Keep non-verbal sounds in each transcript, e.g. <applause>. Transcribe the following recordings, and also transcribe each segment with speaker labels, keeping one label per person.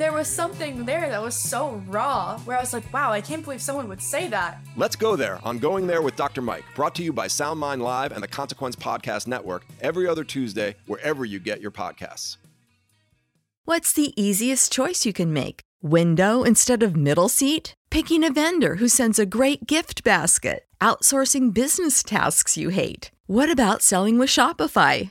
Speaker 1: There was something there that was so raw where I was like, wow, I can't believe someone would say that.
Speaker 2: Let's go there on Going There with Dr. Mike, brought to you by SoundMind Live and the Consequence Podcast Network every other Tuesday, wherever you get your podcasts.
Speaker 3: What's the easiest choice you can make? Window instead of middle seat? Picking a vendor who sends a great gift basket? Outsourcing business tasks you hate? What about selling with Shopify?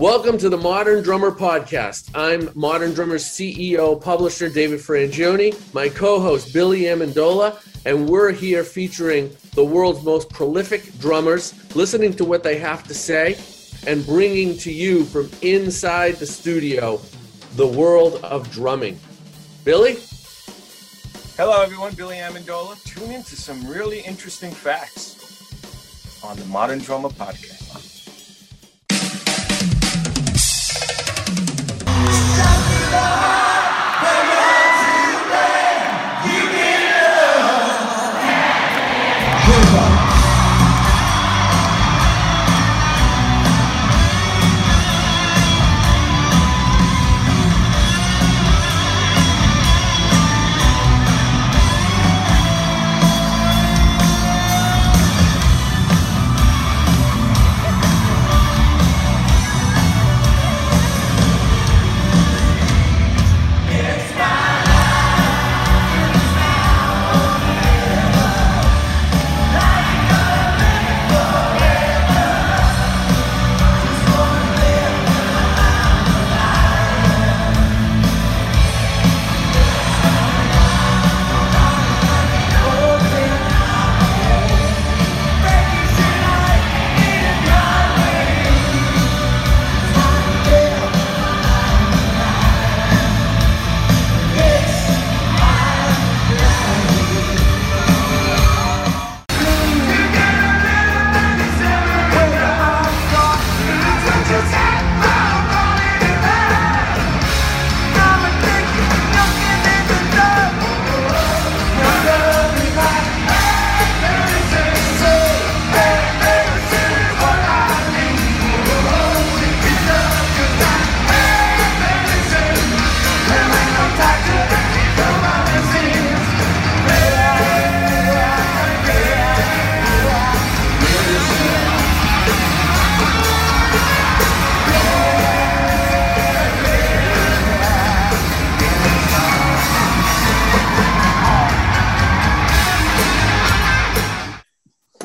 Speaker 4: Welcome to the Modern Drummer Podcast. I'm Modern Drummer's CEO, publisher David Frangioni, my co host Billy Amendola, and we're here featuring the world's most prolific drummers, listening to what they have to say, and bringing to you from inside the studio the world of drumming. Billy?
Speaker 5: Hello, everyone. Billy Amendola. Tune in to some really interesting facts on the Modern Drummer Podcast. Yeah.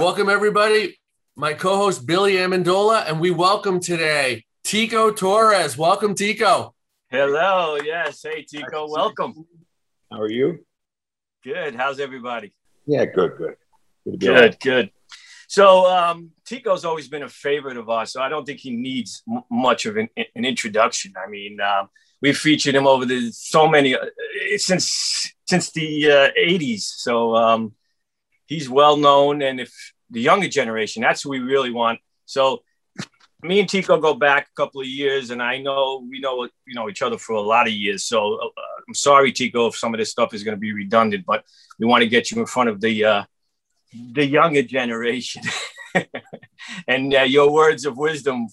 Speaker 4: Welcome, everybody. My co host, Billy Amendola, and we welcome today Tico Torres. Welcome, Tico.
Speaker 5: Hello. Yes. Hey, Tico. Welcome.
Speaker 6: How are you?
Speaker 5: Good. How's everybody?
Speaker 6: Yeah, good, good. Good. to
Speaker 5: Good. Good. So, um, Tico's always been a favorite of ours, so I don't think he needs m- much of an, an, introduction. I mean, um, we've featured him over the so many uh, since since the uh, '80s, so um, he's well known. And if the younger generation, that's who we really want. So me and Tico go back a couple of years, and I know we know you know each other for a lot of years. So uh, I'm sorry, Tico, if some of this stuff is going to be redundant, but we want to get you in front of the uh, the younger generation, <laughs> and uh, your words of wisdom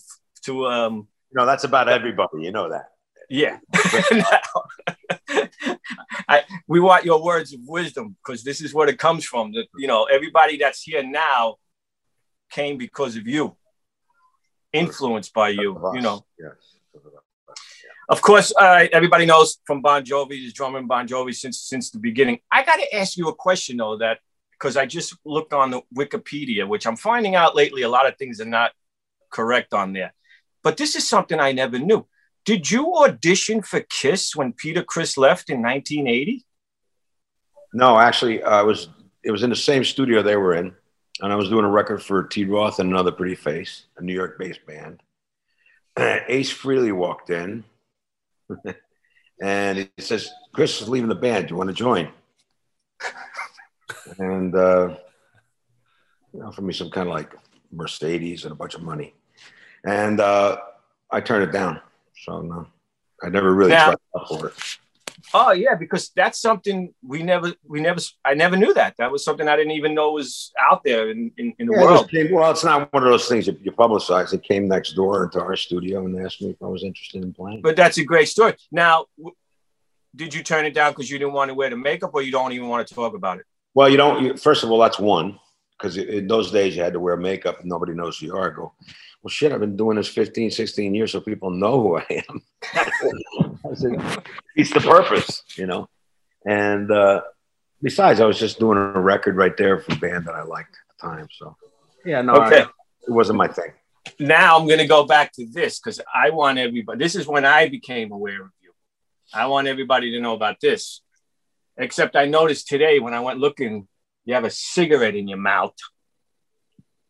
Speaker 5: to um.
Speaker 6: You know that's about everybody. You know that.
Speaker 5: Yeah. <laughs> <laughs> I, we want your words of wisdom because this is where it comes from. That you know everybody that's here now came because of you influenced by you, you know. Yes. Of course, uh, everybody knows from Bon Jovi, is drumming Bon Jovi since since the beginning. I got to ask you a question though, that because I just looked on the Wikipedia, which I'm finding out lately, a lot of things are not correct on there. But this is something I never knew. Did you audition for Kiss when Peter Criss left in 1980?
Speaker 6: No, actually, I was. It was in the same studio they were in and I was doing a record for T. Roth and Another Pretty Face, a New York based band. <clears throat> Ace Frehley walked in <laughs> and he says, Criss is leaving the band. Do you want to join? <laughs> and, uh, know, me, some kind of like Mercedes and a bunch of money. And uh, I turned it down. So, no, I never really now, tried for it.
Speaker 5: Oh yeah, because that's something we never, we never, I never knew that. That was something I didn't even know was out there in, in, in the yeah, world.
Speaker 6: It came, well, it's not one of those things that you publicize. It came next door into our studio and asked me if I was interested in playing.
Speaker 5: But that's a great story. Now, w- did you turn it down because you didn't want to wear the makeup, or you don't even want to talk about it?
Speaker 6: Well, you don't. You, first of all, that's one because in those days you had to wear makeup and nobody knows who you are. I go, well, shit, I've been doing this 15, 16 years so people know who I am. <laughs> I said, it's the purpose, you know? And uh, besides, I was just doing a record right there for a band that I liked at the time. So, yeah, no, okay. I, it wasn't my thing.
Speaker 5: Now I'm going to go back to this because I want everybody, this is when I became aware of you. I want everybody to know about this. Except I noticed today when I went looking, you have a cigarette in your mouth.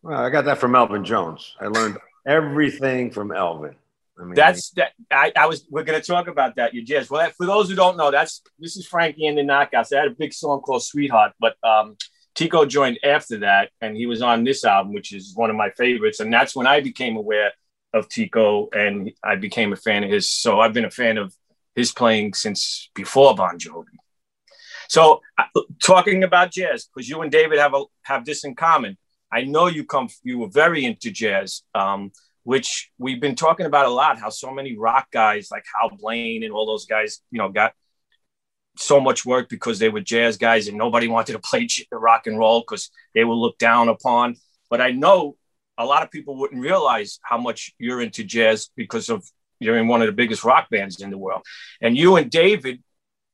Speaker 6: Well, I got that from Elvin Jones. I learned everything from Elvin.
Speaker 5: I mean, that's that. I, I was. We're going to talk about that. Your jazz. Well, for those who don't know, that's this is Franke and the Knockouts. I had a big song called "Sweetheart," but um, Tico joined after that, and he was on this album, which is one of my favorites. And that's when I became aware of Tico, and I became a fan of his. So I've been a fan of his playing since before Bon Jovi. So, talking about jazz, because you and David have a, have this in common. I know you come, you were very into jazz, um, which we've been talking about a lot. How so many rock guys like Hal Blaine and all those guys, you know, got so much work because they were jazz guys and nobody wanted to <laughs> play rock and roll because they were looked down upon. But I know a lot of people wouldn't realize how much you're into jazz because of you're in one of the biggest rock bands in the world. And you and David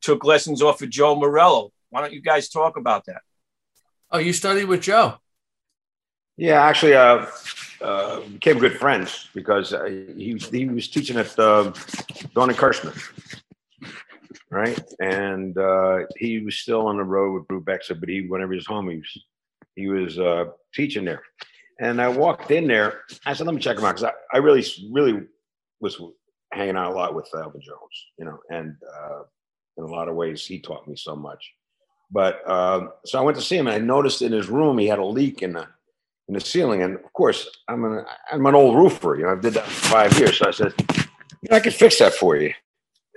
Speaker 5: took lessons off of Joe Morello. Why don't you guys talk about that?
Speaker 4: Oh, you studied with Joe?
Speaker 6: Yeah, actually, uh, uh, became good friends because uh, he, he was teaching at uh, Dorn and Kirschner, right? And uh, he was still on the road with Brubeck, but he, whenever he was home, he was, he was uh, teaching there. And I walked in there. I said, "Let me check him out," because I, I really, really was hanging out a lot with Elvin Jones, you know, and uh, in a lot of ways, he taught me so much. But uh, so I went to see him, and I noticed in his room he had a leak in the in the ceiling. And of course, I'm an I'm an old roofer. You know, I did that for five years. So I said, I could fix that for you.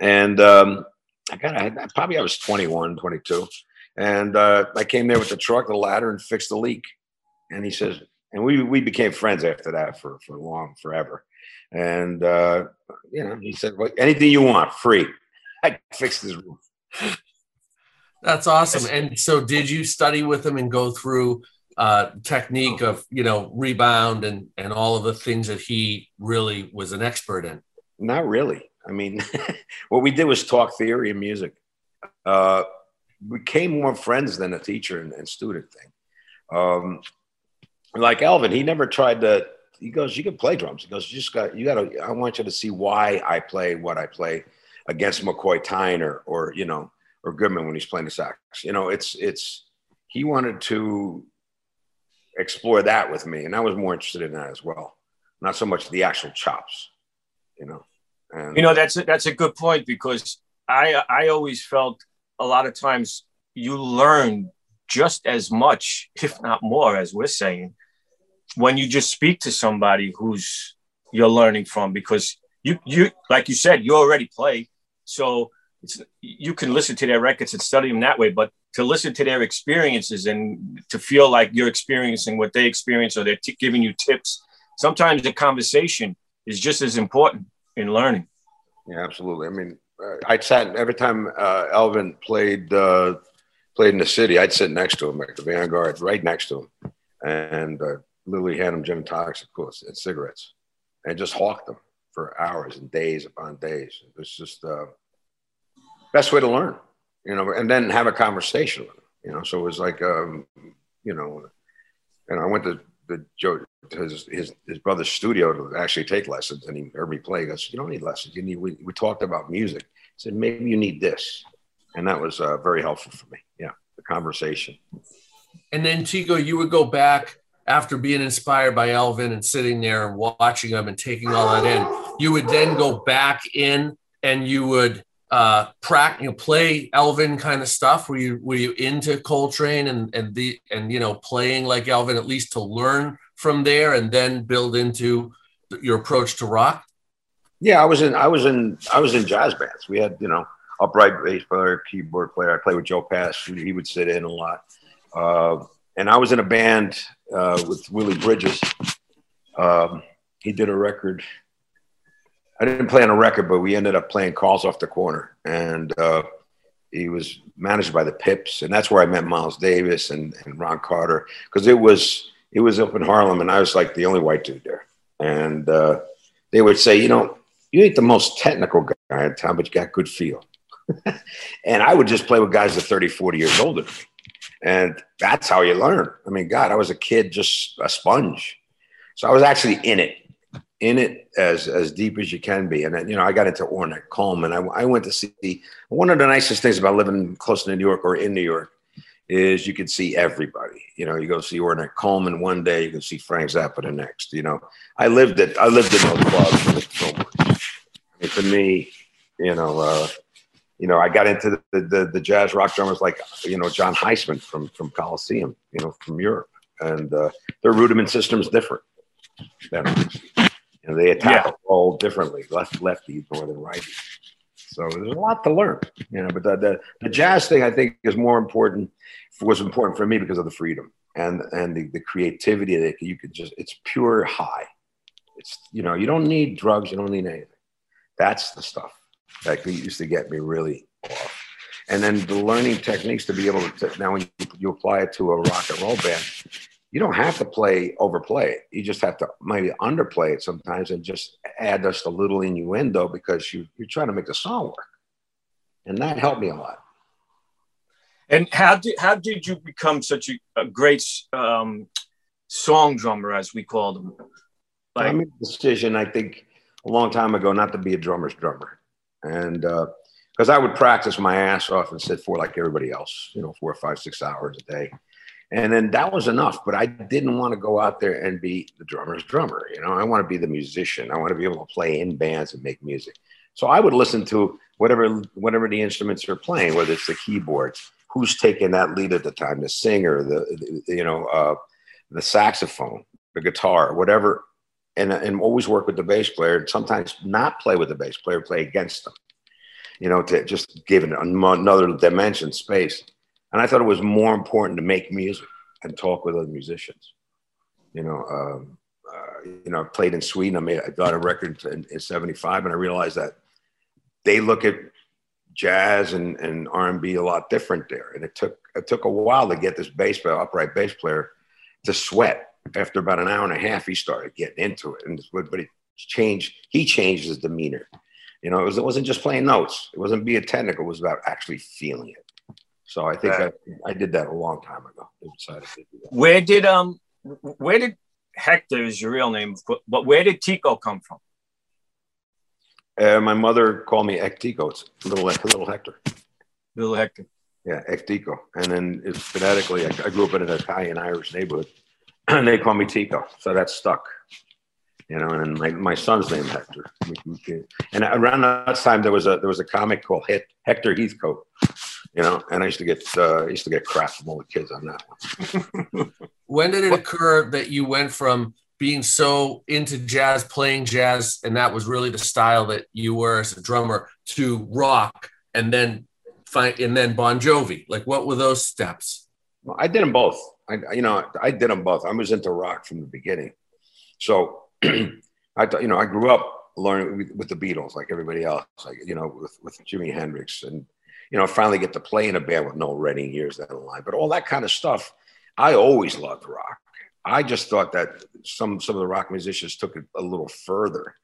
Speaker 6: And um, I got I, probably I was 21, 22, and uh, I came there with the truck, the ladder, and fixed the leak. And he says, and we we became friends after that for for long, forever. And uh, you know, he said, well, anything you want, free. I fixed his roof.
Speaker 4: That's awesome. And so, did you study with him and go through uh, technique of you know rebound and and all of the things that he really was an expert in?
Speaker 6: Not really. I mean, <laughs> what we did was talk theory and music. Uh, we became more friends than a teacher and, and student thing. Um, like Elvin, he never tried to. He goes, "You can play drums." He goes, "You just got. You got to. I want you to see why I play what I play against McCoy Tyner or you know or Goodman when he's playing the sax. You know, it's it's. He wanted to explore that with me, and I was more interested in that as well. Not so much the actual chops, you know. And,
Speaker 5: You know, that's a, that's a good point because I I always felt a lot of times you learn just as much, if not more, as we're saying, when you just speak to somebody who's you're learning from because you you like you said you already play, so you can listen to their records and study them that way, but to listen to their experiences and to feel like you're experiencing what they experience or they're t- giving you tips. Sometimes the conversation is just as important in learning.
Speaker 6: Yeah, absolutely. I mean, uh, I'd sat every time uh, Elvin played uh, played in the city. I'd sit next to him at the Vanguard, right next to him, and uh, literally hand him gin and tonics, of course, and cigarettes, and just hawk them for hours and days upon days. It was just uh, best way to learn, you know, and then have a conversation with him, you know. So it was like, um, you know, and I went to the Joe his, his his brother's studio to actually take lessons, and he heard me play. He goes, "You don't need lessons. You need." We, we talked about music. He said, "Maybe you need this," and that was uh, very helpful for me. Yeah, the conversation.
Speaker 4: And then Tico, you would go back after being inspired by Elvin and sitting there and watching him and taking all that in. You would then go back in and you would uh practice, you know, play Elvin kind of stuff. Were you were you into Coltrane and and the and you know playing like Elvin at least to learn from there and then build into your approach to rock?
Speaker 6: Yeah, I was in I was in I was in jazz bands. We had you know upright bass player, keyboard player. I played with Joe Pass. He would sit in a lot. Uh, and I was in a band uh, with Willie Bridges. Um, he did a record. I didn't play on a record, but we ended up playing Calls Off the Corner. And uh, he was managed by the Pips. And that's where I met Miles Davis and, and Ron Carter because it was, it was up in Harlem and I was like the only white dude there. And uh, they would say, you know, you ain't the most technical guy in town, but you got good feel. <laughs> and I would just play with guys that 30, 40 years older than me. And that's how you learn. I mean, God, I was a kid, just a sponge. So I was actually in it, in it as as deep as you can be. And then, you know, I got into Ornette Coleman. I, I went to see one of the nicest things about living close to New York or in New York is you could see everybody. You know, you go see Ornette Coleman one day, you can see Frank Zappa the next. You know, I lived it. I lived in those clubs to me, you know, uh, you know, I got into the, the, the, the jazz rock drummers like, you know, Jon Hiseman from, from Coliseum, you know, from Europe. And uh, their rudiment system's different. Than, and they attack
Speaker 5: Yeah.
Speaker 6: all differently, left lefty more than righty. So there's a lot to learn, you know. But the, the, the jazz thing, I think, is more important. Was important for me because of the freedom and and the, the creativity that you could just. It's pure high. It's you know you don't need drugs, you don't need anything. That's the stuff that used to get me really off. And then the learning techniques to be able to now when you, you apply it to a rock and roll band, you don't have to play overplay it. You just have to maybe underplay it sometimes and just add just a little innuendo because you you're trying to make the song work. And that helped me a lot.
Speaker 5: And how did how did you become such a, a great um, song drummer, as we call them?
Speaker 6: I made a decision, I think, a long time ago, not to be a drummer's drummer, and because I would practice my ass off and sit for like everybody else, you know, four, five, six hours a day, and then that was enough. But I didn't want to go out there and be the drummer's drummer. You know, I want to be the musician. I want to be able to play in bands and make music. So I would listen to whatever whatever the instruments are playing, whether it's the keyboards, who's taking that lead at the time, the singer, the, the you know, uh, the saxophone, the guitar, whatever and, and always work with the bass player and sometimes not play with the bass player, play against them, you know, to just give it another dimension, space. And I thought it was more important to make music and talk with other musicians. You know, um, uh, you know, I played in Sweden. I made, I got a record in, in 75 and I realized that they look at jazz and, and R&B a lot different there. And it took, it took a while to get this bass player, upright bass player to sweat after about an hour and a half, he started getting into it, and but, but it changed. He changed his demeanor. You know, it, was, it wasn't just playing notes. It wasn't being technical. It was about actually feeling it. So I think
Speaker 5: Right.
Speaker 6: I, I did that a long time ago. I decided to do that.
Speaker 5: where did um, where did Hector is your real name, but but where did Tico come from?
Speaker 6: Uh, my mother called me Ectico. It's little little Hector.
Speaker 5: Little Hector.
Speaker 6: Yeah, Ectico. And then it's phonetically, I, I grew up in an Italian Irish neighborhood. And <clears throat> they call me Tico, so that stuck. You know, and my, my son's name Hector. And around that time, there was a there was a comic called Hector Heathcote. You know, and I used to get uh, I used to get crap from all the kids on that
Speaker 4: one. <laughs> when did it occur that you went from being so into jazz, playing jazz, and that was really the style that you were as a drummer, to rock, and then find and then Bon Jovi? Like, what were those steps?
Speaker 6: I did them both. I, you know, I did them both. I was into rock from the beginning. So, <clears throat> I, you know, I grew up learning with, the Beatles, like everybody else. Like, you know, with, with Jimi Hendrix, and you know, finally get to play in a band with Noel Redding years down the line. But all that kind of stuff, I always loved rock. I just thought that some some of the rock musicians took it a little further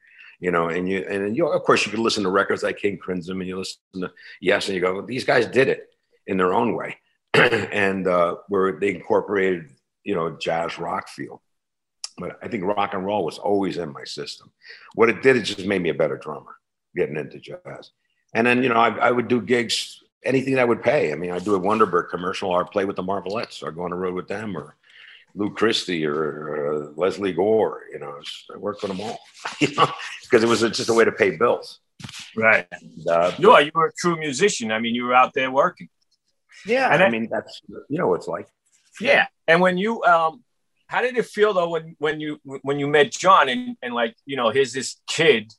Speaker 6: you know, and you and you of course you could listen to records like King Crimson and you listen to Yes, and you go, these guys did it in their own way, <clears throat> and uh, where they incorporated you know jazz rock feel. But I think rock and roll was always in my system. What it did, it just made me a better drummer, getting into jazz. And then you know I, I would do gigs anything that would pay. I mean, I'd do a Wonderbird commercial or I'd play with the Marvelettes or go on the road with them or Lou Christie or uh, Lesley Gore. You know, I worked with them all, <laughs> you know, because it was just a way to pay bills.
Speaker 5: Right. And, uh, you are you were a true musician. I mean, you were out there working.
Speaker 6: Yeah, and I, I mean that's you know what it's like.
Speaker 5: Yeah, and when you um, how did it feel though when when you when you met John and and like you know here's this kid,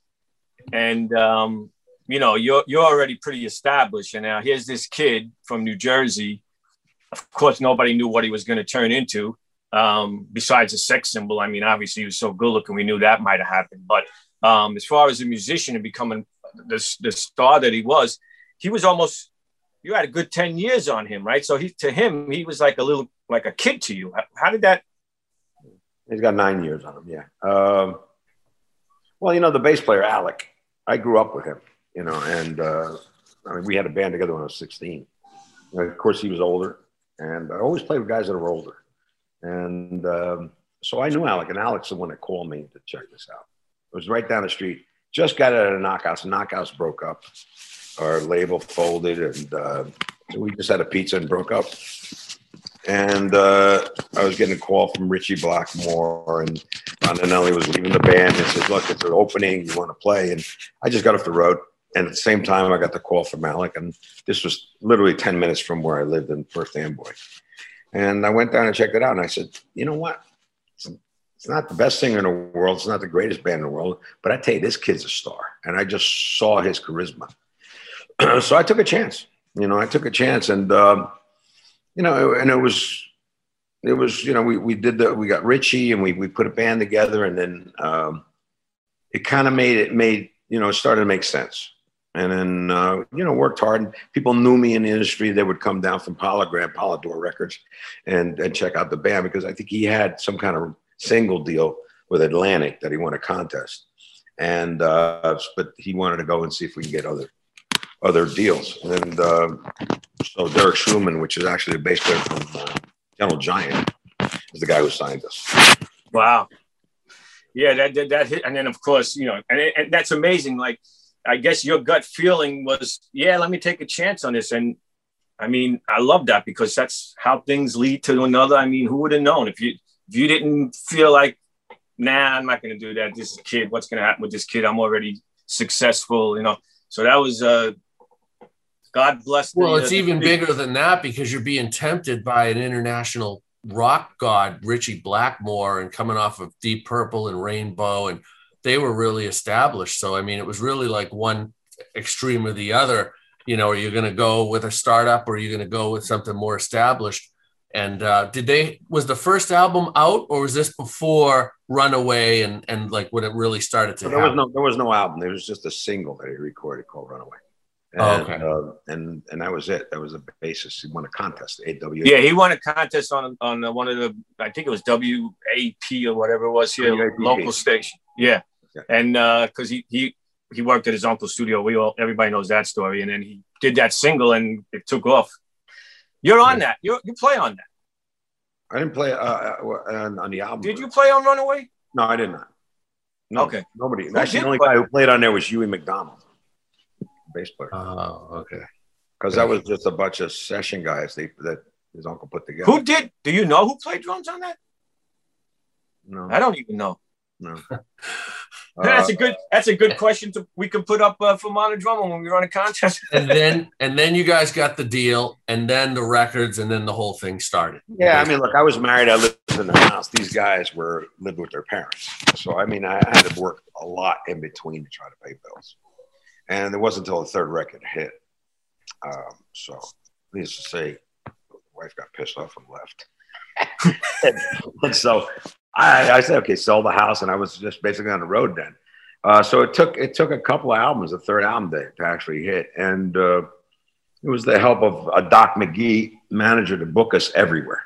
Speaker 5: and um, you know you're you're already pretty established, and now here's this kid from New Jersey. Of course, nobody knew what he was going to turn into um, besides a sex symbol. I mean, obviously he was so good looking, we knew that might have happened. But um, as far as a musician and becoming the, the star that he was, he was almost, you had a good 10 years on him, right? So he, to him, he was like a little, like a kid to you. How, did that?
Speaker 6: He's got nine years on him. Yeah. Um, well, you know, the bass player, Alec, I grew up with him, you know, and uh, I mean, we had a band together when I was 16. And of course, he was older, and I always played with guys that are older. And um, so I knew Alec, and Alec's the one that called me to check this out. It was right down the street. Just got out of the Knockouts. Knockouts broke up. Our label folded, and uh, so we just had a pizza and broke up. And uh, I was getting a call from Ritchie Blackmore, and Rondinelli was leaving the band and says, "Look, it's an opening. You want to play?" And I just got off the road. And at the same time, I got the call from Alec, and this was literally ten minutes from where I lived in Perth Amboy. And I went down and checked it out. And I said, you know what? It's not the best singer in the world. It's not the greatest band in the world. But I tell you, this kid's a star. And I just saw his charisma. <clears throat> so I took a chance. You know, I took a chance. And, um, you know, and it was, it was, you know, we, we did the, we got Richie, and we, we put a band together. And then um, it kind of made it made, you know, it started to make sense and then uh, you know worked hard. And people knew me in the industry. They would come down from Polygram, Polydor Records, and and check out the band because I think he had some kind of single deal with Atlantic that he won a contest, and uh, but he wanted to go and see if we can get other other deals. And uh, so Derek Shulman, which is actually a bass player from uh, Gentle Giant, is the guy who signed us.
Speaker 5: Wow. Yeah, that, that, that hit, and then of course, you know, and, and that's amazing. Like I guess your gut feeling was, yeah, let me take a chance on this. And I mean, I love that because that's how things lead to another. I mean, who would have known if you if you didn't feel like, nah, I'm not going to do that. This kid, what's going to happen with this kid? I'm already successful, you know. So that was uh, God bless.
Speaker 4: Well, the, it's uh, even bigger than that because you're being tempted by an international rock god, Ritchie Blackmore, and coming off of Deep Purple and Rainbow and they were really established. So I mean, it was really like one extreme or the other. You know, are you going to go with a startup or are you going to go with something more established? And uh, did they was the first album out or was this before Runaway and and like when it really started to?
Speaker 6: there happen? was no there was no album. There was just a single that he recorded called Runaway. And,
Speaker 4: oh, okay.
Speaker 6: Uh, and and that was it. That was the basis. He won a contest. AW.
Speaker 5: Yeah, he won a contest on on one of the I think it was WAP or whatever it was here, local station. Yeah, yeah. and because uh, he he he worked at his uncle's studio. We all everybody knows that story. And then he did that single, and it took off. You're on yeah. that. You you play on that.
Speaker 6: I didn't play uh, uh on, on the album.
Speaker 5: Did you play on Runaway?
Speaker 6: No, I did not. No,
Speaker 5: okay.
Speaker 6: Nobody. Who Actually, the only play? guy who played on there was Huey McDonald, bass player.
Speaker 4: Oh, okay.
Speaker 6: Because that was just a bunch of session guys they, that his uncle put together.
Speaker 5: Who did? Do you know who played drums on that?
Speaker 6: No,
Speaker 5: I don't even know.
Speaker 6: no. <laughs>
Speaker 5: that's
Speaker 6: Uh,
Speaker 5: a good. That's a good question to we can put up uh, for Modern Drummer when we run a contest. <laughs>
Speaker 4: and then and then you guys got the deal, and then the records, and then the whole thing started.
Speaker 6: Yeah, I mean, look, I was married. I lived in the house. These guys were lived with their parents, so I mean, I had to work a lot in between to try to pay bills, and it wasn't until the third record hit. Um, so, needless to say, the wife got pissed off and left. and, <laughs> and so, I, I said, okay, sell the house, and I was just basically on the road then. Uh, so it took it took a couple of albums, the third album to, to actually hit, and uh, it was the help of a Doc McGhee manager to book us everywhere.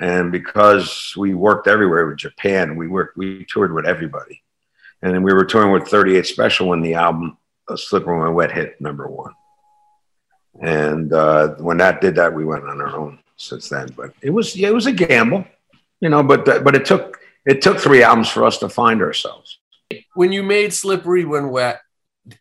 Speaker 6: And because we worked everywhere with Japan, we worked, we toured with everybody. And then we were touring with 38 Special when the album uh, Slippery When Wet hit number one. And uh, when that did that, we went on our own since then. But it was, yeah, it was a gamble, you know, but, but it took, it took three albums for us to find ourselves.
Speaker 4: When you made "Slippery When Wet,"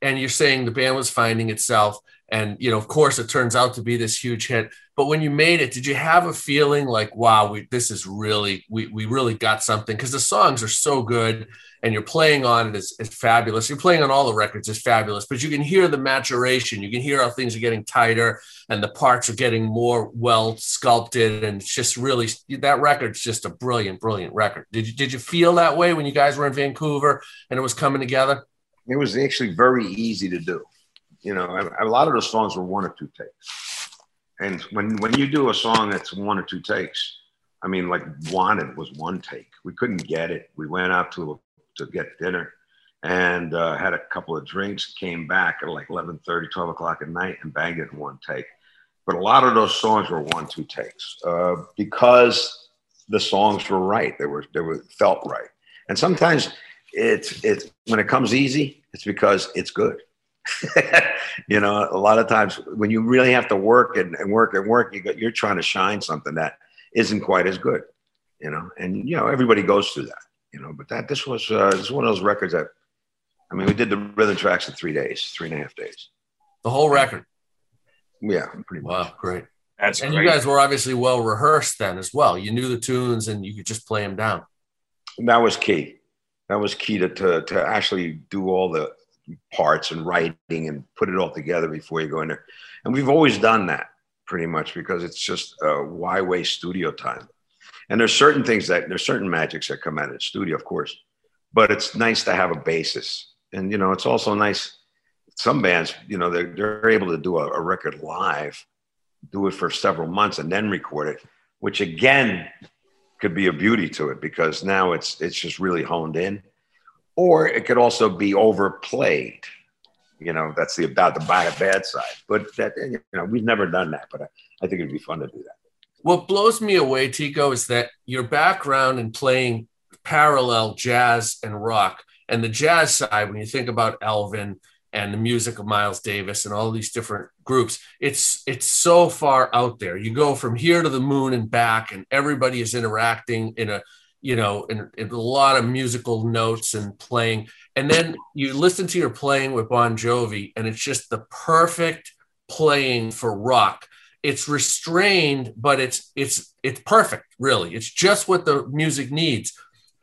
Speaker 4: and you're saying the band was finding itself, and you know, of course, it turns out to be this huge hit. But when you made it, did you have a feeling like, "Wow, we this is really we we really got something"? Because the songs are so good, and you're playing on it is, is fabulous. You're playing on all the records is fabulous, but you can hear the maturation. You can hear how things are getting tighter, and the parts are getting more well sculpted, and it's just really that record's just a brilliant, brilliant record. Did you did you feel that way when you guys were in Vancouver and it was coming together?
Speaker 6: It was actually very easy to do. You know, a, a lot of those songs were one or two takes. And when, when you do a song that's one or two takes, I mean, like Wanted was one take. We couldn't get it. We went out to, to get dinner and uh, had a couple of drinks, came back at like 11 12 o'clock at night and banged it in one take. But a lot of those songs were one, two takes uh, because the songs were right. They were, they were felt right. And sometimes it's, it's, when it comes easy, it's because it's good. <laughs> you know, a lot of times when you really have to work and, and work and work, you got, you're trying to shine something that isn't quite as good, you know, and, you know, everybody goes through that, you know, but that, this was, uh, this was one of those records that, I mean, we did the rhythm tracks in three days, three and a half days.
Speaker 4: The whole record.
Speaker 6: Yeah, pretty much.
Speaker 4: Wow, great.
Speaker 5: That's
Speaker 4: and
Speaker 5: great.
Speaker 4: you guys were obviously well rehearsed then as well. You knew the tunes and you could just play them down.
Speaker 6: that was key. That was key to, to, to actually do all the parts and writing and put it all together before you go in there. And we've always done that pretty much because it's just uh, why waste studio time? And there's certain things that there's certain magics that come out of the studio, of course, but it's nice to have a basis. And, you know, it's also nice. Some bands, you know, they're, they're able to do a, a record live, do it for several months and then record it, which again could be a beauty to it because now it's it's just really honed in or it could also be overplayed. You know that's the about the bad bad side. But that you know we've never done that but I, I think it'd be fun to do that.
Speaker 4: What blows me away, Tico, is that your background in playing parallel jazz and rock, and the jazz side, when you think about Elvin and the music of Miles Davis and all these different groups, it's it's so far out there. You go from here to the moon and back, and everybody is interacting in a you know and, in a lot of musical notes and playing. And then you listen to your playing with Bon Jovi, and it's just the perfect playing for rock. It's restrained but it's it's it's perfect really. It's just what the music needs.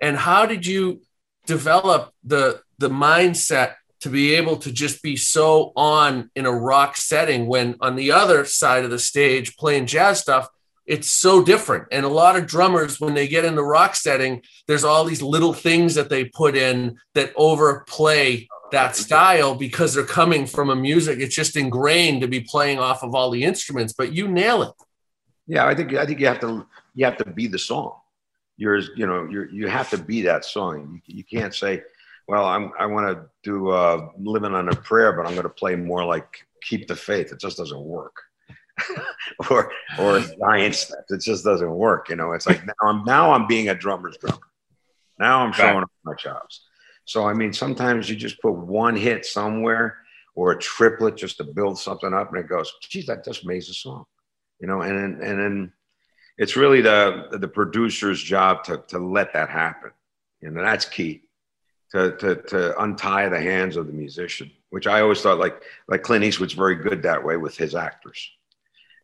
Speaker 4: And how did you develop the the mindset to be able to just be so on in a rock setting when on the other side of the stage playing jazz stuff it's so different. And a lot of drummers when they get in the rock setting there's all these little things that they put in that overplay that style because they're coming from a music. It's just ingrained to be playing off of all the instruments but you nail it.
Speaker 6: Yeah i think i think you have to you have to be the song. You're you know you're you have to be that song. You, you can't say well i'm i want to do uh living on a prayer but i'm going to play more like keep the faith. It just doesn't work <laughs> or or giant steps it just doesn't work you know it's like now i'm now i'm being a drummer's drummer now i'm showing off my chops so I mean, sometimes you just put one hit somewhere or a triplet just to build something up, and it goes, "Geez, that just makes a song," you know. And then, and then it's really the the producer's job to to let that happen. You know, that's key to to to untie the hands of the musician, which I always thought like like Clint Eastwood's very good that way with his actors.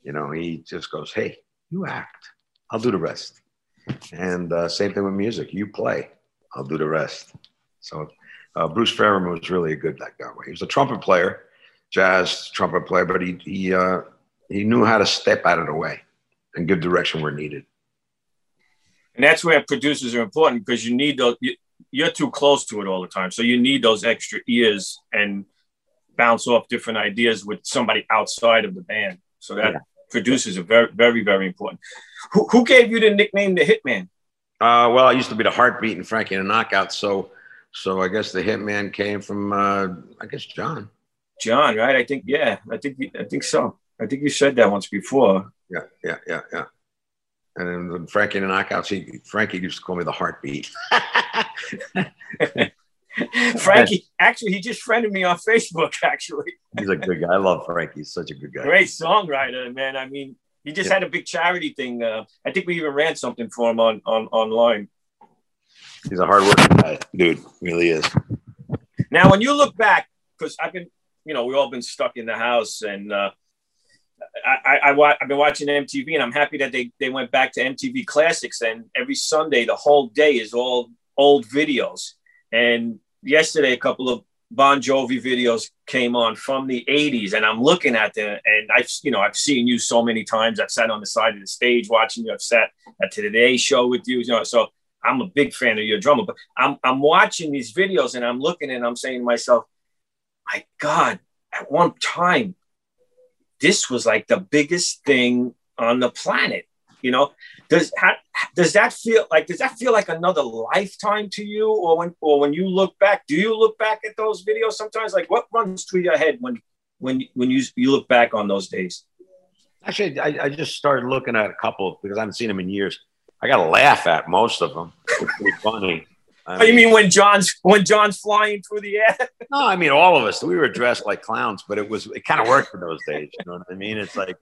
Speaker 6: You know, he just goes, "Hey, you act, I'll do the rest." And uh, same thing with music. You play, I'll do the rest. So uh, Bruce Fairbairn was really a good that guy. He was a trumpet player, jazz trumpet player, but he he uh, he knew how to step out of the way and give direction where needed.
Speaker 5: And that's where producers are important because you need those. You're too close to it all the time, so you need those extra ears and bounce off different ideas with somebody outside of the band. So that yeah. Producers are very, very, very important. Who, who gave you the nickname the Hitman?
Speaker 6: Uh, well, I used to be the heartbeat and Franke and the Knockout. So, so I guess the Hitman came from, uh, I guess John.
Speaker 5: John, right? I think, yeah, I think, I think so. I think you said that once before.
Speaker 6: Yeah, yeah, yeah, yeah. And then Franke and the Knockouts, he, Frankie used to call me the heartbeat. <laughs> <laughs> <laughs>
Speaker 5: Frankie, actually, he just friended me on Facebook. <laughs> Actually,
Speaker 6: he's a good guy. I love Frankie. He's such a good guy.
Speaker 5: Great songwriter, man. I mean, he just yeah. had a big charity thing. Uh, I think we even ran something for him on on online.
Speaker 6: He's a hardworking guy, dude. Really is.
Speaker 5: Now, when you look back, because I've been, you know, we've all been stuck in the house, and uh, I, I, I I've been watching MTV, and I'm happy that they they went back to MTV Classics, and every Sunday the whole day is all old videos. And yesterday a couple of Bon Jovi videos came on from the 80s and I'm looking at them and I've you know I've seen you so many times. I've sat on the side of the stage watching you. I've sat at Today show with you you know so I'm a big fan of your drummer but I'm I'm watching these videos and I'm looking and I'm saying to myself my god at one time this was like the biggest thing on the planet you know does how, does that feel like does that feel like another lifetime to you or when or when you look back do you look back at those videos sometimes like what runs through your head when when when you you look back on those days
Speaker 6: actually i, I just started looking at a couple because i haven't seen them in years i gotta laugh at most of them it's pretty funny
Speaker 5: I oh, you mean when John's when John's flying through the air? <laughs>
Speaker 6: no, I mean all of us. We were dressed like clowns, but it was it kind of worked for those days. You know what I mean? It's like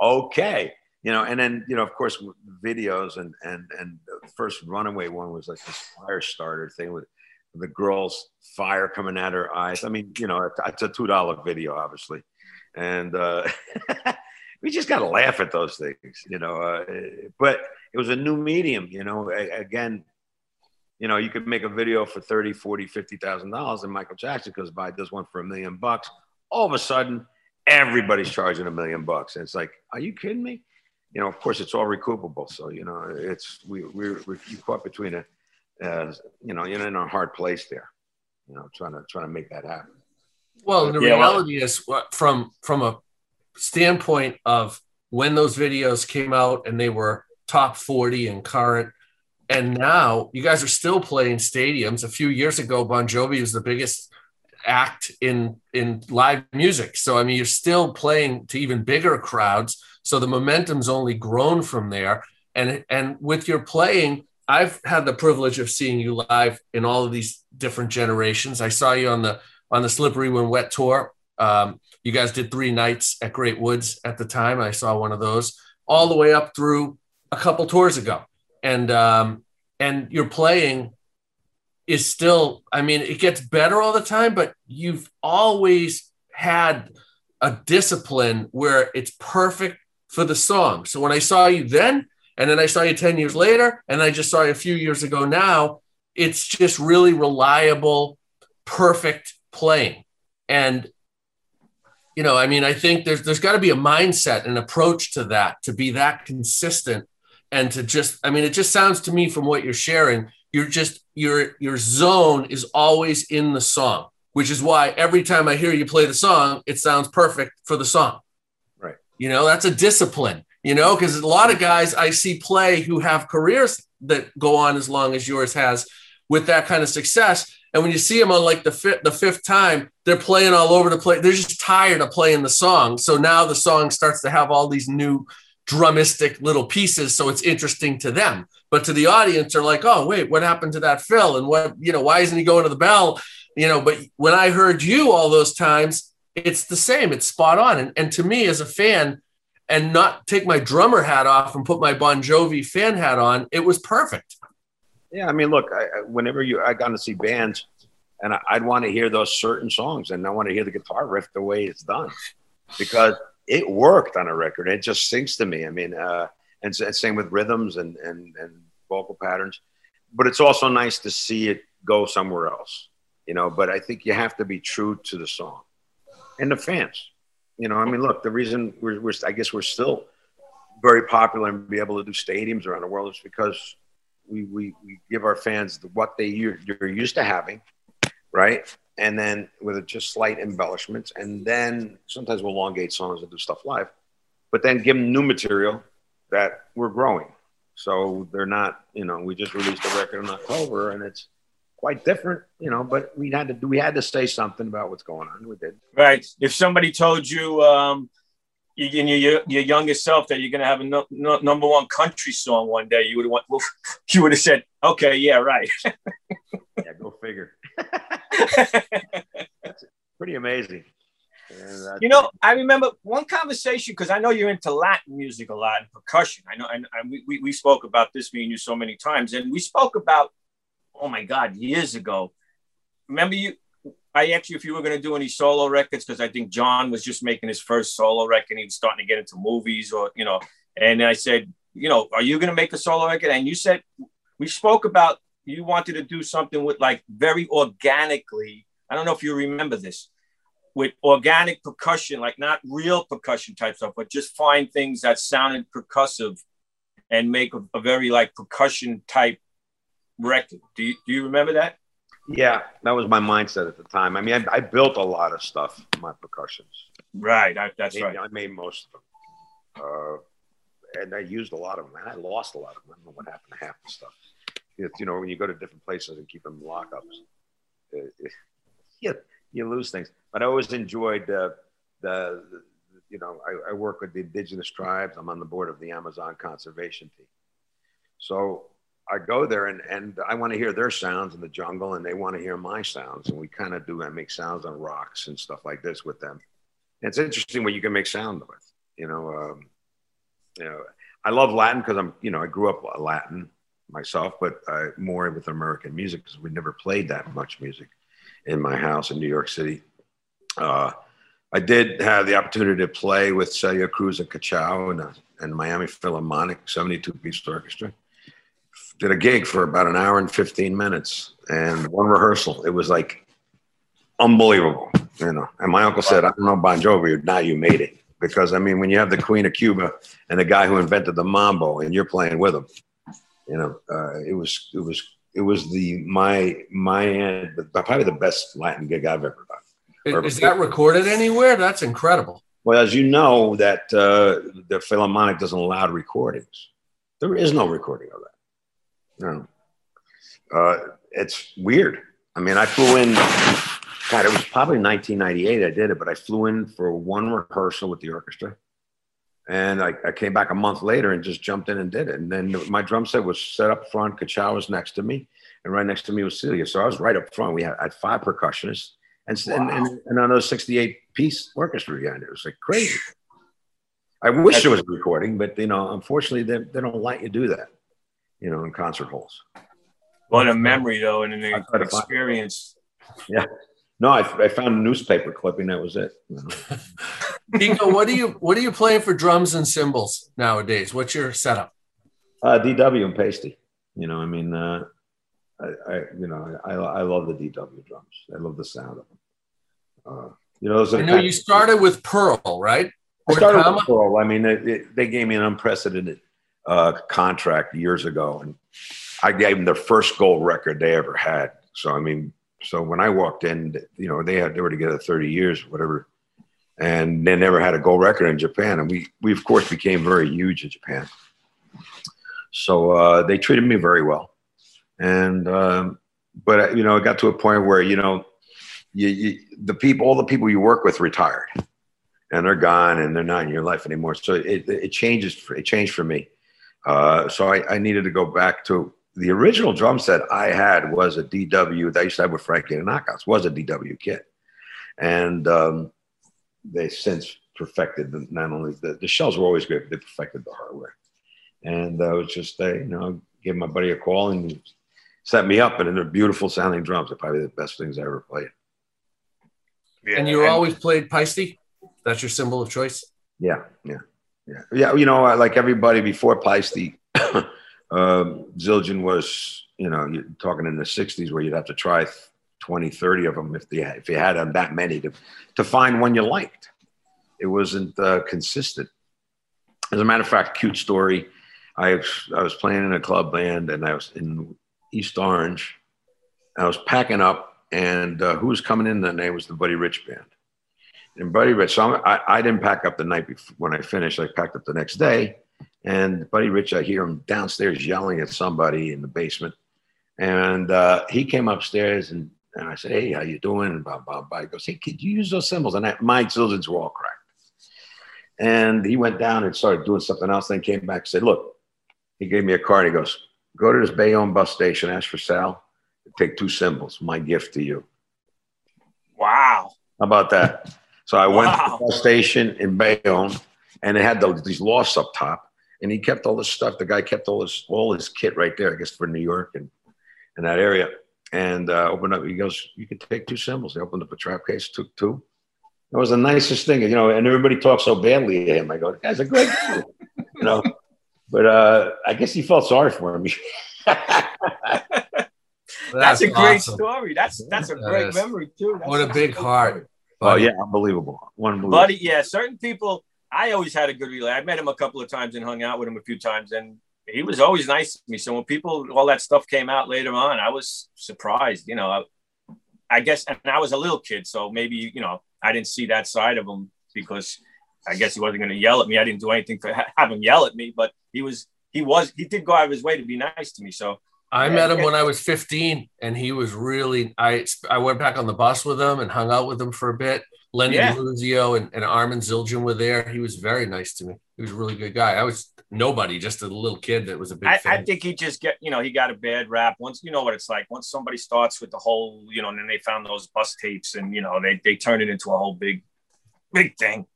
Speaker 6: okay, you know, and then you know, of course, videos and and and the first runaway one was like this fire starter thing with the girl's fire coming at her eyes. I mean, you know, it's a two dollar video, obviously, and uh, <laughs> we just got to laugh at those things, you know. Uh, but it was a new medium, you know. Again, you know, you could make a video for 30, 40, 50,000 dollars and Michael Jackson goes by, does one for a million bucks. All of a sudden, everybody's charging a million bucks. And it's like, are you kidding me? You know, of course, it's all recoupable. So you know, it's we we're, we're you caught between a, uh, you know, you're in a hard place there. You know, trying to trying to make that happen.
Speaker 4: Well, the yeah, reality well, is from from a standpoint of when those videos came out and they were top 40 and current and now you guys are still playing stadiums a few years ago bon jovi was the biggest act in in live music so i mean you're still playing to even bigger crowds so the momentum's only grown from there. And and with your playing, I've had the privilege of seeing you live in all of these different generations. I saw you on the on the Slippery When Wet tour. Um, you guys did three nights at Great Woods at the time. I saw one of those all the way up through a couple tours ago, and um, and your playing is still. I mean, it gets better all the time, but you've always had a discipline where it's perfect for the song. So when I saw you then, and then I saw you 10 years later, and I just saw you a few years ago now, it's just really reliable, perfect playing. And you know, I mean, I think there's there's got to be a mindset, an approach to that to be that consistent and to just I mean, it just sounds to me from what you're sharing, you're just your your zone is always in the song, which is why every time I hear you play the song, it sounds perfect for the song. You know, that's a discipline, you know, because a lot of guys I see play who have careers that go on as long as yours has with that kind of success. And when you see them on like the fifth, the fifth time, they're playing all over the place. They're just tired of playing the song. So now the song starts to have all these new drumistic little pieces. So it's interesting to them. But to the audience, they're like, oh, wait, what happened to that fill? And what, you know, why isn't he going to the bell? You know, but when I heard you all those times, it's the same. It's spot on. And, and to me, as a fan, and not take my drummer hat off and put my Bon Jovi fan hat on, it was perfect.
Speaker 6: Yeah, I mean, look, I, whenever you I got to see bands, and I, would want to hear those certain songs, and I want to hear the guitar riff the way it's done, because it worked on a record. It just sinks to me. I mean, uh, and, and same with rhythms and and and vocal patterns. But it's also nice to see it go somewhere else, you know. But I think you have to be true to the song and the fans. You know, I mean, look, the reason we're, we're I guess we're still very popular and be able to do stadiums around the world is because we, we, we give our fans what they you're, you're used to having, right? And then with just slight embellishments, and then sometimes we'll elongate songs and do stuff live, but then give them new material that we're growing. So they're not, you know, we just released a record in October, and it's quite different, you know. But we had to do, we had to say something about what's going on. We did.
Speaker 5: Right. If somebody told you, um, you, in your your younger self that you're going to have a no, no, number one country song one day, you would have well, <laughs> you would have said, "Okay, yeah, right." <laughs>
Speaker 6: yeah, go figure. <laughs> pretty amazing.
Speaker 5: You know, I remember one conversation because I know you're into Latin music a lot and percussion. I know, and, and we, we spoke about this being you so many times, and we spoke about, oh my God, years ago. Remember you? I asked you if you were going to do any solo records because I think Jon was just making his first solo record. He was starting to get into movies, or you know. And I said, you know, are you going to make a solo record? And you said we spoke about you wanted to do something with like very organically. I don't know if you remember this with organic percussion, like not real percussion type stuff, but just find things that sounded percussive and make a, a very like percussion type record. Do you, do you remember that?
Speaker 6: Yeah, that was my mindset at the time. I mean, I, I built a lot of stuff, my percussions.
Speaker 5: Right, I, that's
Speaker 6: I made,
Speaker 5: right.
Speaker 6: I made most of them, uh, and I used a lot of them. And I lost a lot of them. I don't know what happened to half the stuff. It's, you know, when you go to different places and keep them lockups, it, it, you, you lose things. But I always enjoyed uh, the, the, you know, I, I work with the indigenous tribes. I'm on the board of the Amazon conservation team. So I go there and, and I want to hear their sounds in the jungle and they want to hear my sounds. And we kind of do, I make sounds on rocks and stuff like this with them. And it's interesting what you can make sound with, you know, um, you know, I love Latin because I'm, you know, I grew up Latin myself, but uh, more with American music because we never played that much music in my house in New York City. Uh, I did have the opportunity to play with Celia Cruz and Cachao and, uh, and Miami Philharmonic 72 piece orchestra did a gig for about an hour and 15 minutes and one rehearsal. It was like unbelievable, you know. And my uncle said, I don't know Bon Jovi, now you made it. Because I mean, when you have the Queen of Cuba and the guy who invented the mambo and you're playing with him, you know, uh, it was it was it was the my my end, probably the best Latin gig I've ever
Speaker 4: done. Is, is that recorded anywhere? That's incredible.
Speaker 6: Well, as you know, that uh, the Philharmonic doesn't allow recordings. There is no recording of that. No. Uh, it's weird. I mean, I flew in, God, it was probably 1998 I did it, but I flew in for one rehearsal with the orchestra. And I, I came back a month later and just jumped in and did it. And then my drum set was set up front. Cachao was next to me. And right next to me was Celia. So I was right up front. We had, I had five percussionists and, wow. and, and, and another 68 piece orchestra behind it. It was like crazy. I wish there was recording, but you know, unfortunately, they, they don't let you do that you know, in concert halls.
Speaker 5: What a memory, though, and an experience.
Speaker 6: Yeah. No, I, I, found a newspaper clipping. That was it. <laughs>
Speaker 4: Tico, what do you what are you playing for drums and cymbals nowadays? What's your setup?
Speaker 6: Uh, DW and Paiste. You know, I mean, uh, I, I, you know, I, I love the DW drums. I love the sound of them. Uh, you know,
Speaker 4: I know you started with Pearl, right?
Speaker 6: I started with Pearl. I mean, it, it, they gave me an unprecedented uh, contract years ago, and I gave them their first gold record they ever had. So I mean, so when I walked in, you know, they had they were together 30 years, whatever, and they never had a gold record in Japan, and we we of course became very huge in Japan. So uh, they treated me very well, and um, but you know, it got to a point where you know, you, you the people, all the people you work with retired, and they're gone, and they're not in your life anymore. So it it changes. It changed for me uh, so I, I, needed to go back to the original drum set I had was a DW that I used to have with Franke and Knockouts was a DW kit, and um, they since perfected the, not only the, the shells were always great, but they perfected the hardware. And I was just uh, you know gave my buddy a call and set me up, and they're beautiful sounding drums. They're probably the best things I ever played.
Speaker 4: Yeah, and you and, always played Paiste. That's your cymbal of choice.
Speaker 6: Yeah, yeah. Yeah, yeah. You know, like everybody before Paiste, <coughs> Um, Zildjian was, you know, you're talking in the 60s where you'd have to try 20, 30 of them if, they, if you had them that many to, to find one you liked. It wasn't uh, consistent. As a matter of fact, cute story. I, I was playing in a club band and I was in East Orange. I was packing up, and uh, who was coming in that night was the Buddy Rich band. And Buddy Rich, so I, I didn't pack up the night before when I finished. I packed up the next day, and Buddy Rich, I hear him downstairs yelling at somebody in the basement. And uh, he came upstairs and, and I said, Hey, how you doing? And blah, blah, blah. He goes, Hey, could you use those cymbals? And I, my Zildjians were all cracked. And he went down and started doing something else. Then came back and said, Look, he gave me a card. He goes, Go to this Bayonne bus station, ask for Sal, take two cymbals, my gift to you.
Speaker 5: Wow.
Speaker 6: How about that? So I wow. went to the station in Bayonne and it had the, these lofts up top and he kept all this stuff. The guy kept all his all his kit right there, I guess, for New York and in that area. And uh, opened up. He goes, "You can take two cymbals." He opened up a trap case, took two. It was the nicest thing, you know. And everybody talks so badly of him. I go, "The guy's a great guy," you know. But uh, I guess he felt sorry for me.
Speaker 5: that's, <laughs> that's, a great awesome. story. That's that's a great memory too. That's
Speaker 4: what a big heart.
Speaker 6: Oh uh, yeah, unbelievable. Unbelievable.
Speaker 5: Buddy, yeah, certain people I always had a good relay. I met him a couple of times and hung out with him a few times, and he was always nice to me. So when people, all that stuff came out later on, I was surprised. You know, I, I guess, and I was a little kid, so maybe you know I didn't see that side of him because I guess he wasn't going to yell at me. I didn't do anything to have him yell at me, but he was, he was, he did go out of his way to be nice to me. So
Speaker 4: I met him when I was 15, and he was really. I I went back on the bus with him and hung out with him for a bit. Lenny yeah. Luzio and, and Armand Zildjian were there. He was very nice to me. He was a really good guy. I was nobody, just a little kid that was a big
Speaker 5: I,
Speaker 4: fan.
Speaker 5: I think he just get, you know, he got a bad rap. Once you know what it's like. Once somebody starts with the whole, you know, and then they found those bus tapes and you know, they they turn it into a whole big, big thing.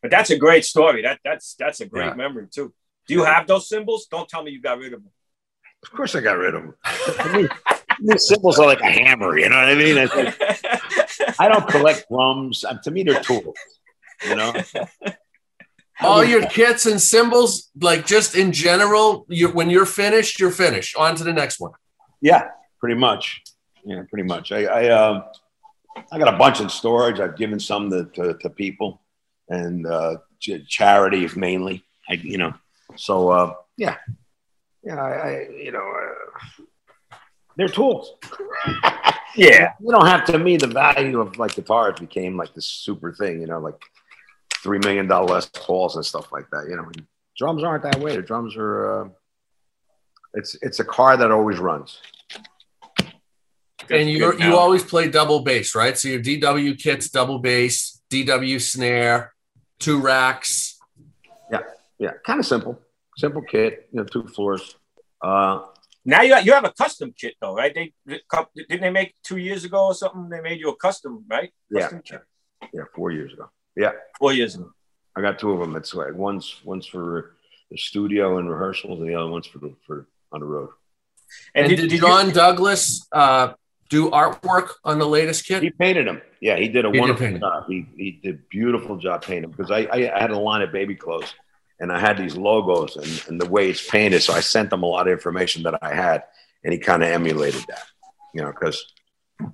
Speaker 5: But that's a great story. That that's that's a great yeah. memory too. Do you have those cymbals? Don't tell me you got rid of them.
Speaker 6: Of course I got rid of them. These cymbals are like a hammer, you know what I mean? Like, I don't collect drums. Uh, to me, they're tools. You know. <laughs>
Speaker 4: All your kits and cymbals, like just in general, you when you're finished, you're finished. On to the next one.
Speaker 6: Yeah, pretty much. Yeah, pretty much. I I, uh, I got a bunch in storage. I've given some to, to, to people and uh, charities mainly. I you know, so uh, yeah, yeah. I, I you know, uh, they're tools. <laughs>
Speaker 5: Yeah.
Speaker 6: You don't have to me the value of like guitars became like this super thing, you know, like three million dollar Les Pauls and stuff like that. You know, drums aren't that way. The drums are uh, it's it's a car that always runs.
Speaker 4: And you you always play double bass, right? So your DW kits, double bass, DW snare, two racks.
Speaker 6: Yeah, yeah, kind of simple, simple kit. You know, two floors. Uh,
Speaker 5: now you you have a custom kit though, right? They didn't they make two years ago or something? They made you a custom, right? Custom
Speaker 6: yeah, kit. yeah, four years ago. Yeah,
Speaker 5: four years ago.
Speaker 6: I got two of them. It's like one's one's for the studio and rehearsals, and the other one's for for on the road.
Speaker 4: And, and did, did, John you, Douglas uh, do artwork on the latest kit?
Speaker 6: He painted them. Yeah, he did a he wonderful did job. He he did beautiful job painting because I, I had a line of baby clothes and I had these logos and, and the way it's painted. So I sent them a lot of information that I had, and he kind of emulated that, you know, because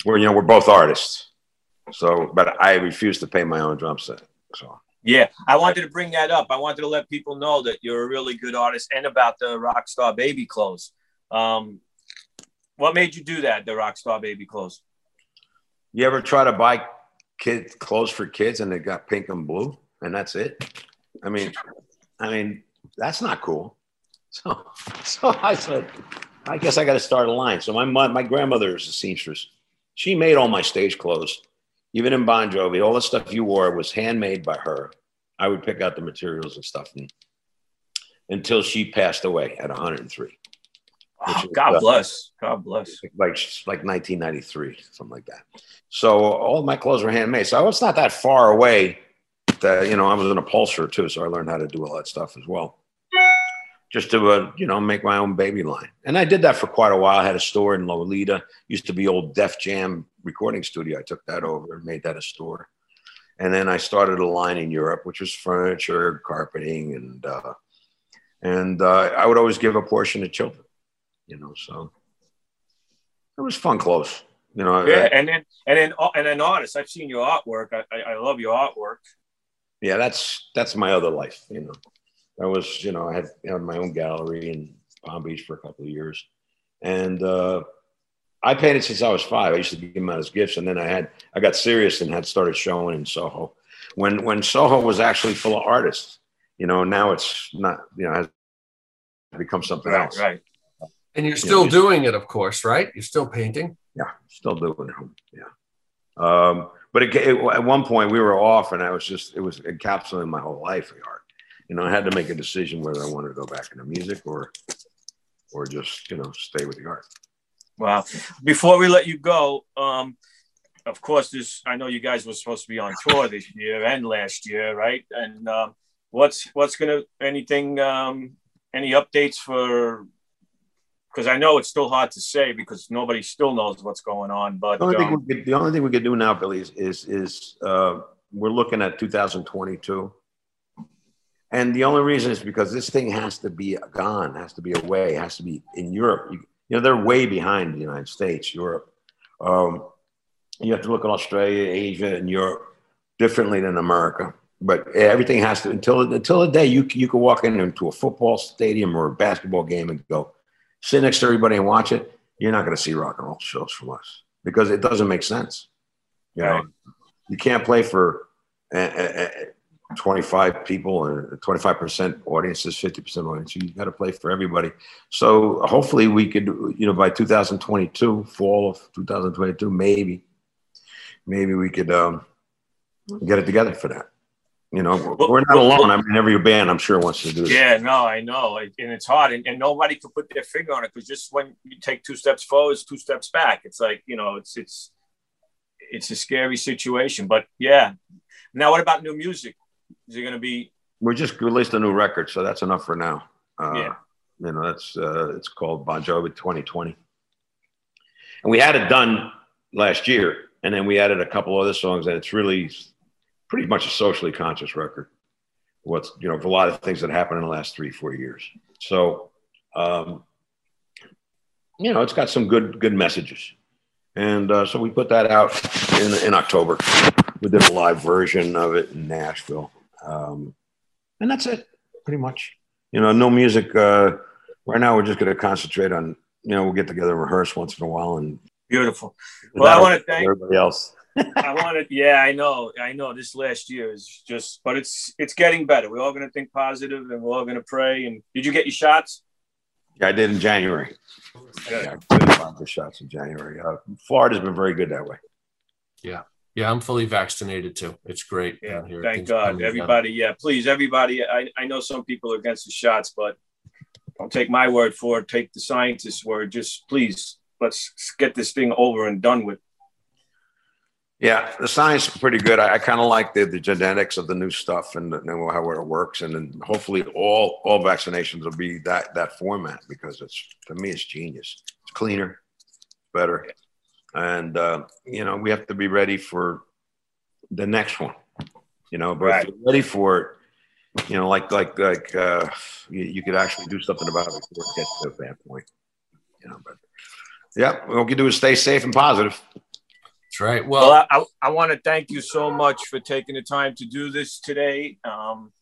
Speaker 6: we're you know we're both artists. So, but I refuse to pay my own drum set. So.
Speaker 5: Yeah, I wanted to bring that up. I wanted to let people know that you're a really good artist and about the Rockstar Baby clothes. Um, what made you do that, the Rockstar Baby clothes?
Speaker 6: You ever try to buy kids clothes for kids and they got pink and blue and that's it? I mean, I mean, that's not cool. So, <laughs> so I said, I guess I got to start a line. So my my grandmother is a seamstress. She made all my stage clothes, even in Bon Jovi. All the stuff you wore was handmade by her. I would pick out the materials and stuff and, until she passed away at 103.
Speaker 5: Oh, God uh, bless. God bless.
Speaker 6: Like like 1993, something like that. So all my clothes were handmade. So it's not that far away that you know I was an upholsterer too, so I learned how to do all that stuff as well. Just to uh, you know make my own baby line, and I did that for quite a while. I had a store in Nolita, used to be old Def Jam recording studio. I took that over and made that a store, and then I started a line in Europe, which was furniture, carpeting, and uh, and uh, I would always give a portion to children. You know, so it was fun close. You know,
Speaker 5: yeah, and then and then and then artists. I've seen your artwork. I, I, I love your artwork.
Speaker 6: Yeah, that's that's my other life. You know, I was you know I had, had my own gallery in Palm Beach for a couple of years, and uh, I painted since I was five. I used to give them out as gifts, and then I had I got serious and had started showing in Soho. When when Soho was actually full of artists, you know, now it's not. You know, has become something
Speaker 5: Right,
Speaker 6: else.
Speaker 5: right.
Speaker 4: And you're still
Speaker 6: just-
Speaker 4: doing it, of course, right? You're still painting.
Speaker 6: Yeah, still doing it. Yeah. Um, but it, it, at one point we were off, and I was just it was encapsulating my whole life. Art. You know, I had to make a decision whether I wanted to go back into music or or just you know stay with the art.
Speaker 5: Wow. Before we let you go, um, of course, this I know you guys were supposed to be on tour this year and last year, right? And um, what's what's gonna anything um, any updates for? Because I know it's still hard to say because nobody still knows what's going on. But
Speaker 6: The only, thing
Speaker 5: um,
Speaker 6: we could, the only thing we could do now, Billy, is is, is uh, we're looking at 2022, and the only reason is because this thing has to be gone, has to be away, has to be in Europe. You, you know, they're way behind the United States, Europe. Um, you have to look at Australia, Asia, and Europe differently than America. But everything has to until until the day you you can walk in into a football stadium or a basketball game and go sit next to everybody and watch it. You're not going to see rock and roll shows from us because it doesn't make sense. You know,
Speaker 5: Right.
Speaker 6: you can't play for uh, uh, uh, 25 people and 25% audiences, 50% audience. You got to play for everybody. So hopefully we could, you know, by 2022, fall of 2022, maybe, maybe we could um, get it together for that. You know, we're- we're not
Speaker 5: well,
Speaker 6: alone. I mean, every band I'm sure wants to do this.
Speaker 5: yeah, no, I know, and it's hard, and, and nobody can put their finger on it because just when you take two steps forward, it's two steps back. It's like you know, it's it's it's a scary situation. But yeah, now what about new music? Is it going to be?
Speaker 6: we just released a new record, so that's enough for now. Uh,
Speaker 5: Yeah.
Speaker 6: You know, that's uh, it's called Bon Jovi 2020, and we had it done last year, and then we added a couple other songs, and it's really pretty much a socially conscious record. What's you know, for a lot of things that happened in the last three, four years. So, um, you know, it's got some good good messages, and uh, so we put that out in in October. We did a live version of it in Nashville. Um, and that's it pretty much you know no music uh right now we're just going to concentrate on you know we'll get together and rehearse once in a while and
Speaker 5: Beautiful. Well, I want to thank.
Speaker 6: everybody else
Speaker 5: I want to. Yeah, I know. I know. This last year is just, but it's it's getting better. We're all going to think positive, and we're all going to pray. And did you get your shots?
Speaker 6: yeah, i did in january yeah, I did a lot shots in january uh, florida's been very good that way
Speaker 4: Yeah, yeah, I'm fully vaccinated too. It's great.
Speaker 5: Yeah,
Speaker 4: down here.
Speaker 5: thank
Speaker 4: Things
Speaker 5: God.
Speaker 4: coming together.
Speaker 5: Everybody, yeah, please, everybody. I, I know some people are against the shots, but don't take my word for it. Take the scientists' word. Just please, let's get this thing over and done with.
Speaker 6: Yeah the science is pretty good. I, I kind of like the, the genetics of the new stuff and, and how it works and then hopefully all all vaccinations will be that that format because it's to me it's genius. It's cleaner better. And uh, you know we have to be ready for the next one you know but
Speaker 5: Right.
Speaker 6: if you're ready for it you know like like like uh, you, you could actually do something about it before it gets to that point you know but yeah what we can do is stay safe and positive
Speaker 4: That's right.
Speaker 5: Well,
Speaker 4: Well,
Speaker 5: I, I, I want to thank you so much for taking the time to do this today. Um,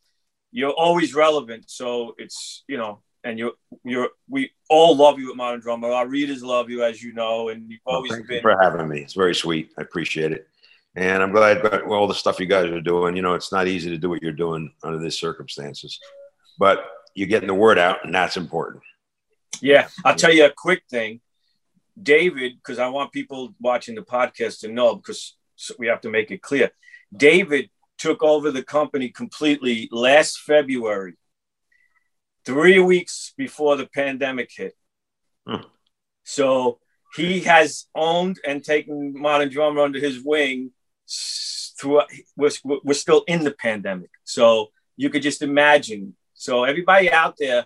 Speaker 5: you're always relevant, so it's you know, and you're you're we all love you at Modern Drummer. Our readers love you, as you know, and you've
Speaker 6: Well,
Speaker 5: always
Speaker 6: thank
Speaker 5: been.
Speaker 6: you for having me. It's very sweet. I appreciate it. And I'm glad about all the stuff you guys are doing. You know, it's not easy to do what you're doing under these circumstances, but you're getting the word out, and that's important.
Speaker 5: Yeah, I'll tell you a quick thing. David, because I want people watching the podcast to know, because we have to make it clear. David took over the company completely last February, three weeks before the pandemic hit.
Speaker 6: Hmm.
Speaker 5: So he has owned and taken Modern Drummer under his wing through. We're, we're still in the pandemic, so you could just imagine. So everybody out there,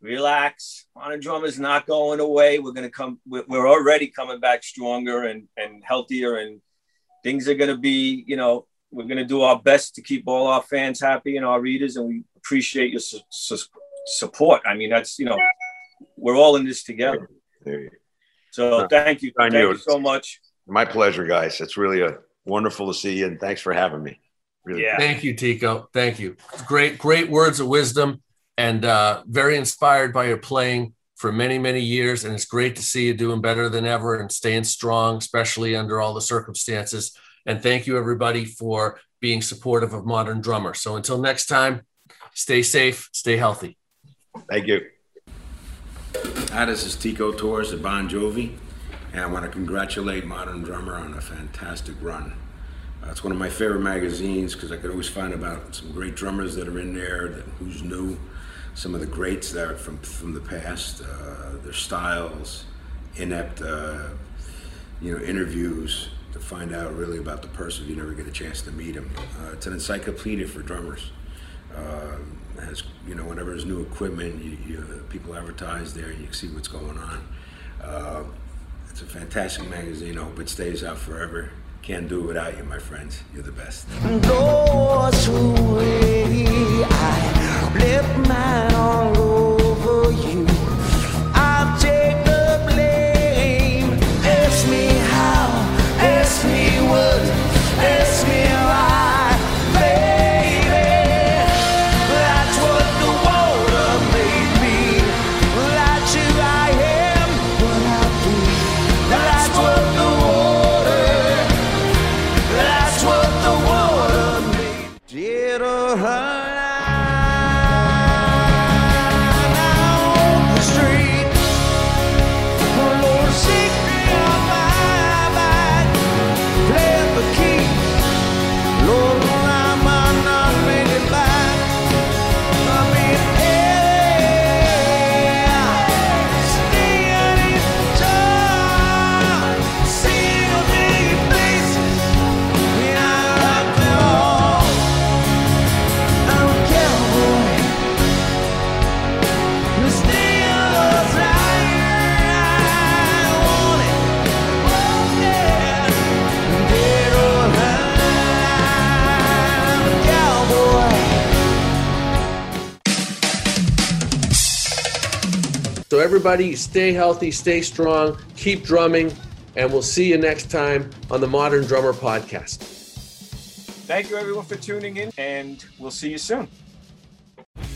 Speaker 5: relax. Modern Drummer is not going away. We're going to come. We're we're already coming back stronger and and healthier, and things are going to be. You know, we're going to do our best to keep all our fans happy and our readers, and we appreciate your su- su- support. I mean, that's you know, we're all in this together.
Speaker 6: There you
Speaker 5: So thank you, thank you so much.
Speaker 6: My pleasure, guys. It's really a wonderful to see you, and thanks for having me. Really.
Speaker 5: Yeah.
Speaker 4: Thank you, Tico. Thank you. Great, great words of wisdom, and uh, very inspired by your playing for many, many years. And it's great to see you doing better than ever and staying strong, especially under all the circumstances. And thank you, everybody, for being supportive of Modern Drummer. So until next time, stay safe, stay healthy.
Speaker 6: Thank you.
Speaker 7: Hi, this is Tico Torres of Bon Jovi, and I want to congratulate Modern Drummer on a fantastic run. Uh, it's one of my favorite magazines because I could always find about some great drummers that are in there, that, who's new, some of the greats that are from from the past, uh, their styles, inept, uh, you know, interviews to find out really about the person you never get a chance to meet him. Uh, it's an encyclopedia for drummers. Uh, has you know whenever there's new equipment, you, you people advertise there, and you see what's going on. Uh, it's a fantastic magazine. I hope it stays out forever. Can't do it without you, my friends. You're the best.
Speaker 8: Left mine all over
Speaker 4: everybody, stay healthy, stay strong, keep drumming, and we'll see you next time on the Modern Drummer Podcast.
Speaker 5: Thank you everyone for tuning in, and we'll see you soon.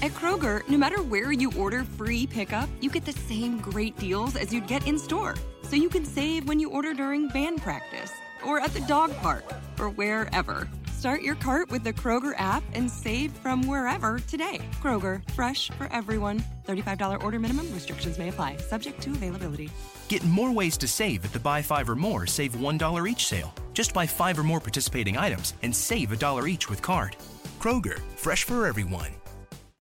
Speaker 9: At Kroger, no matter where you order free pickup, you get the same great deals as you'd get in store. So you can save when you order during band practice, or at the dog park, or wherever. Start your cart with the Kroger app and save from wherever today. Kroger, fresh for everyone. $35 order minimum, restrictions may apply, subject to availability.
Speaker 10: Get more ways to save at the Buy Five or More Save $1 each sale. Just buy five or more participating items and save a dollar each with card. Kroger, fresh for everyone.